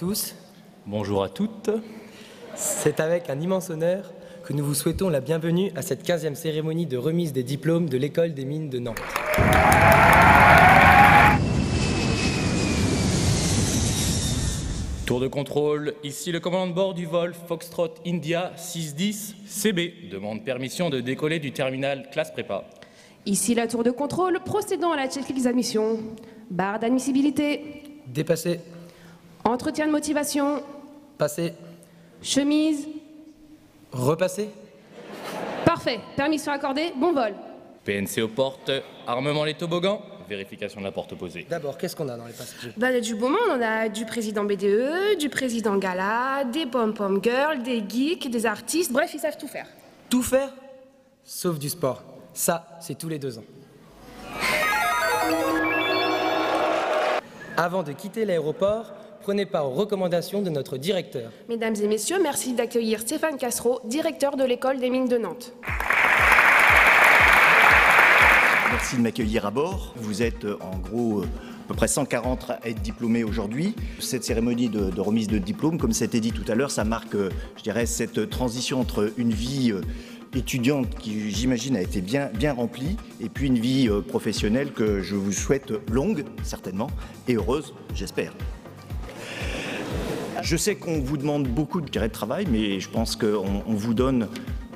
Bonjour à tous. Bonjour à toutes. C'est avec un immense honneur que nous vous souhaitons la bienvenue à cette 15e cérémonie de remise des diplômes de l'École des mines de Nantes. Tour de contrôle, ici le commandant de bord du vol Foxtrot India 610 CB demande permission de décoller du terminal classe prépa. Ici la tour de contrôle, procédons à la checklist d'admission. Barre d'admissibilité, Dépassé, entretien de motivation, passé, chemise. repassé, Parfait, permission accordée, bon vol. PNC aux portes, armement les toboggans, vérification de la porte opposée. D'abord, qu'est-ce qu'on a dans les passagers Bah, du beau monde, on a du président BDE, du président Gala, des pom-pom girls, des geeks, des artistes, bref, ils savent tout faire. Tout faire? Sauf du sport. Ça, c'est tous les deux ans. Avant de quitter l'aéroport, prenez part aux recommandations de notre directeur. Mesdames et messieurs, merci d'accueillir Stéphane Castro, directeur de l'école des mines de Nantes. Merci de m'accueillir à bord. Vous êtes euh, en gros euh, à peu près 140 à être diplômés aujourd'hui. Cette cérémonie de, de remise de diplôme, comme ça a été dit tout à l'heure, ça marque, euh, je dirais, cette transition entre une vie étudiante qui, j'imagine, a été bien, bien remplie, et puis une vie professionnelle que je vous souhaite longue, certainement, et heureuse, j'espère. Je sais qu'on vous demande beaucoup de de travail, mais je pense qu'on on vous donne,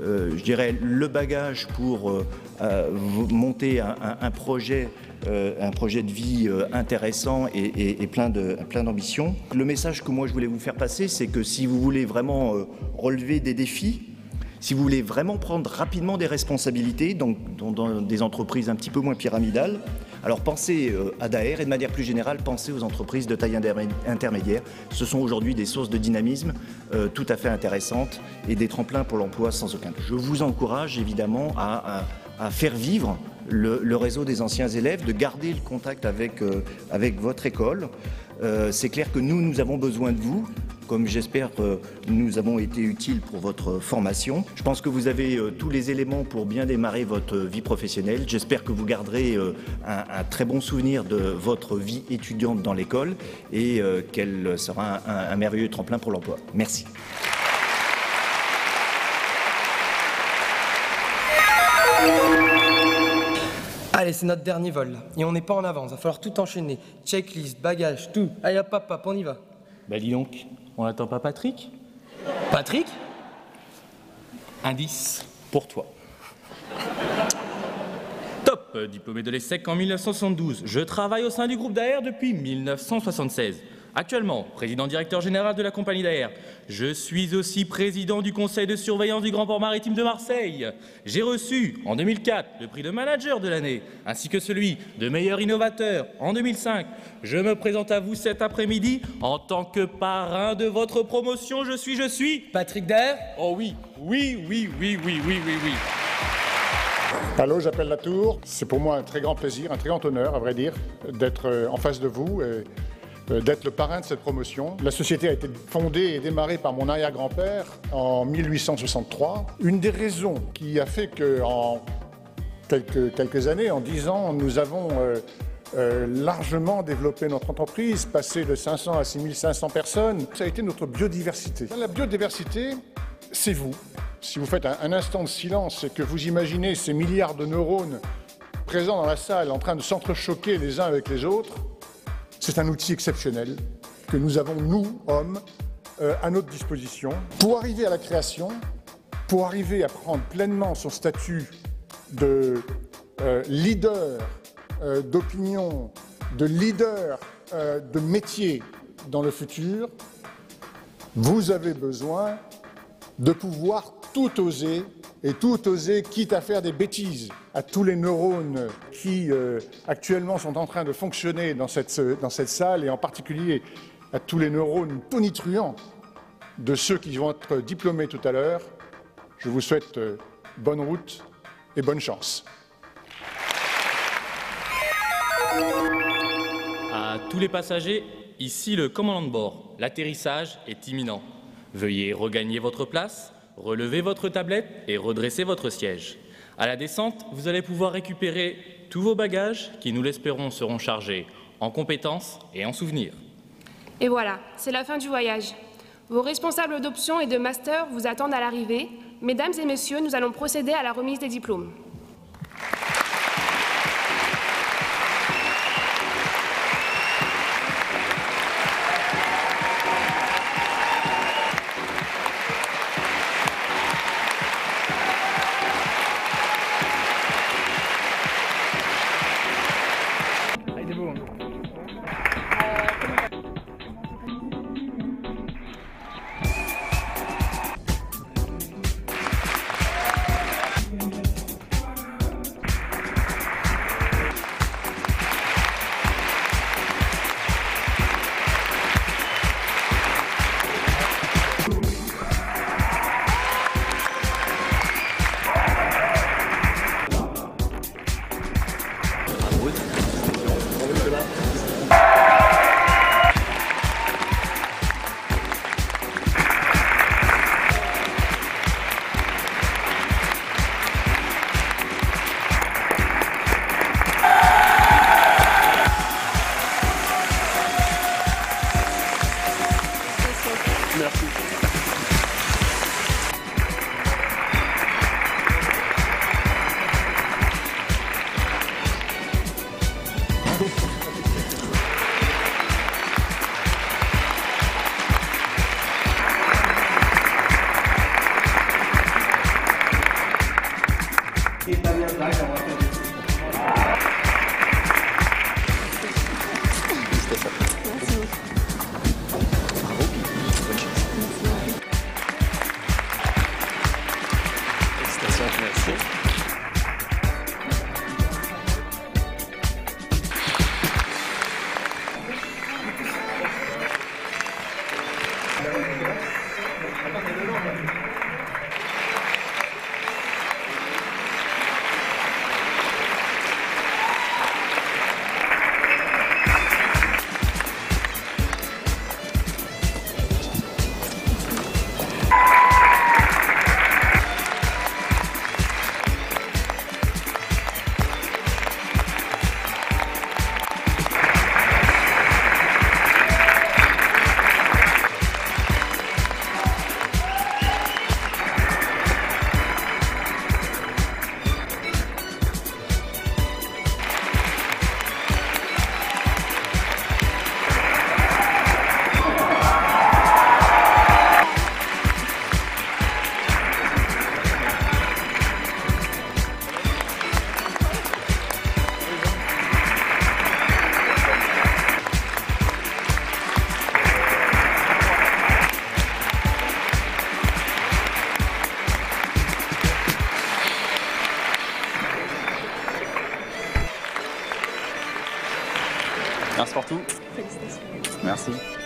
euh, je dirais, le bagage pour euh, euh, monter un, projet, un projet de vie intéressant et, et- et plein d'ambition. Le message que moi je voulais vous faire passer, c'est que si vous voulez vraiment relever des défis, si vous voulez vraiment prendre rapidement des responsabilités, donc dans, dans des entreprises un petit peu moins pyramidales, alors pensez euh, à Daer et de manière plus générale, pensez aux entreprises de taille intermé- intermédiaire. Ce sont aujourd'hui des sources de dynamisme euh, tout à fait intéressantes et des tremplins pour l'emploi sans aucun doute. Je vous encourage évidemment à, faire vivre le, réseau des anciens élèves, de garder le contact avec, euh, votre école. C'est clair que nous, nous avons besoin de vous comme j'espère que nous avons été utiles pour votre formation. Je pense que vous avez euh, tous les éléments pour bien démarrer votre vie professionnelle. J'espère que vous garderez euh, un, très bon souvenir de votre vie étudiante dans l'école et euh, qu'elle sera un, merveilleux tremplin pour l'emploi. Merci. Allez, c'est notre dernier vol. Et on n'est pas en avance, va falloir tout enchaîner. Checklist, bagage, tout. Allez hop, hop, hop, on y va. Bah dis donc, on n'attend pas Patrick Patrick Indice pour toi. Top, diplômé de l'ESSEC en 1972. Je travaille au sein du groupe d'AR depuis 1976. Actuellement, président directeur général de la compagnie d'AR. Je suis aussi président du conseil de surveillance du Grand Port Maritime de Marseille. J'ai reçu en 2004 le prix de manager de l'année, ainsi que celui de meilleur innovateur en 2005. Je me présente à vous cet après-midi en tant que parrain de votre promotion. Je suis, je suis Patrick Daer Oh oui, oui, oui, oui, oui, oui, oui, oui. Allô, j'appelle la Tour. C'est pour moi un très grand plaisir, un très grand honneur, à vrai dire, d'être euh, en face de vous et euh, d'être le parrain de cette promotion. La société a été fondée et démarrée par mon arrière-grand-père en 1863. Une des raisons qui a fait que en quelques, années, en 10 ans, nous avons euh, euh, largement développé notre entreprise, passé de 500 à 6500 personnes. Ça a été notre biodiversité. La biodiversité, c'est vous. Si vous faites un instant de silence et que vous imaginez ces milliards de neurones présents dans la salle en train de s'entrechoquer les uns avec les autres, c'est un outil exceptionnel que nous avons, nous, hommes, euh, à notre disposition. Pour arriver à la création, pour arriver à prendre pleinement son statut de euh, leader euh, d'opinion, de leader de métier dans le futur, vous avez besoin de pouvoir tout oser et tout oser, quitte à faire des bêtises à tous les neurones qui euh, actuellement sont en train de fonctionner dans cette, dans cette salle et en particulier à tous les neurones tonitruants de ceux qui vont être diplômés tout à l'heure. Je vous souhaite euh, bonne route et bonne chance. À tous les passagers, ici le commandant de bord. L'atterrissage est imminent. Veuillez regagner votre place, relever votre tablette et redresser votre siège. À la descente, vous allez pouvoir récupérer tous vos bagages qui, nous l'espérons, seront chargés en compétences et en souvenirs. Et voilà, c'est la fin du voyage. Vos responsables d'option et de master vous attendent à l'arrivée. Mesdames et messieurs, nous allons procéder à la remise des diplômes. Merci.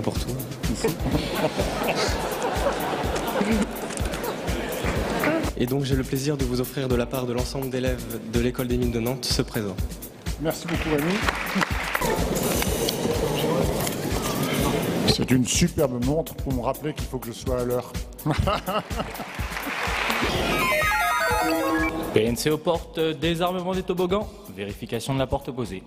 N'importe où. Et donc j'ai le plaisir de vous offrir de la part de l'ensemble d'élèves de l'école des mines de Nantes ce présent. Merci beaucoup, ami. C'est une superbe montre pour me rappeler qu'il faut que je sois à l'heure. PNC aux portes, désarmement des toboggans, vérification de la porte opposée.